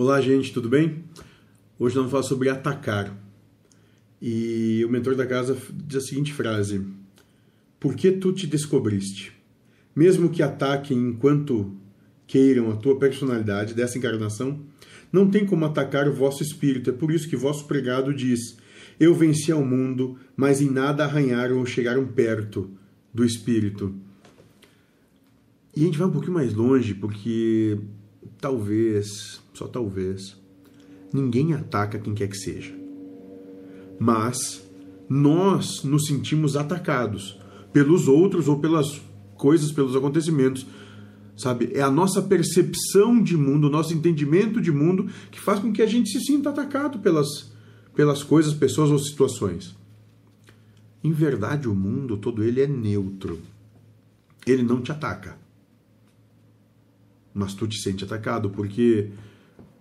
Olá, gente, tudo bem? Hoje nós vamos falar sobre atacar. E o mentor da casa diz a seguinte frase: Por que tu te descobriste? Mesmo que ataquem enquanto queiram a tua personalidade dessa encarnação, não tem como atacar o vosso espírito. É por isso que vosso pregado diz: Eu venci ao mundo, mas em nada arranharam ou chegaram perto do espírito. E a gente vai um pouquinho mais longe, porque talvez, só talvez, ninguém ataca quem quer que seja. Mas nós nos sentimos atacados pelos outros ou pelas coisas, pelos acontecimentos. Sabe? É a nossa percepção de mundo, o nosso entendimento de mundo que faz com que a gente se sinta atacado pelas, pelas coisas, pessoas ou situações. Em verdade, o mundo todo ele é neutro. Ele não te ataca mas tu te sente atacado porque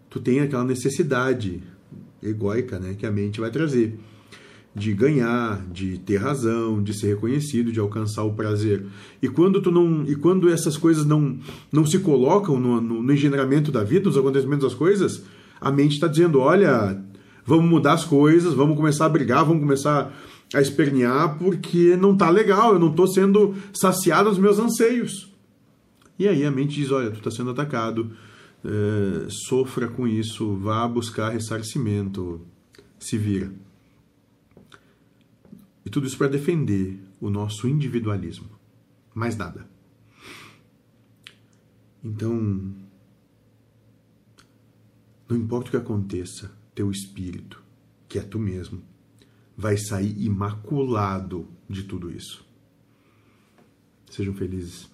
tu tem aquela necessidade egóica, né, que a mente vai trazer de ganhar, de ter razão, de ser reconhecido, de alcançar o prazer. E quando tu não, e quando essas coisas não não se colocam no, no, no da vida, nos acontecimentos das coisas, a mente está dizendo, olha, vamos mudar as coisas, vamos começar a brigar, vamos começar a espernear porque não tá legal, eu não estou sendo saciado nos meus anseios. E aí a mente diz: olha, tu está sendo atacado, é, sofra com isso, vá buscar ressarcimento, se vira. E tudo isso para defender o nosso individualismo. Mais nada. Então, não importa o que aconteça, teu espírito, que é tu mesmo, vai sair imaculado de tudo isso. Sejam felizes.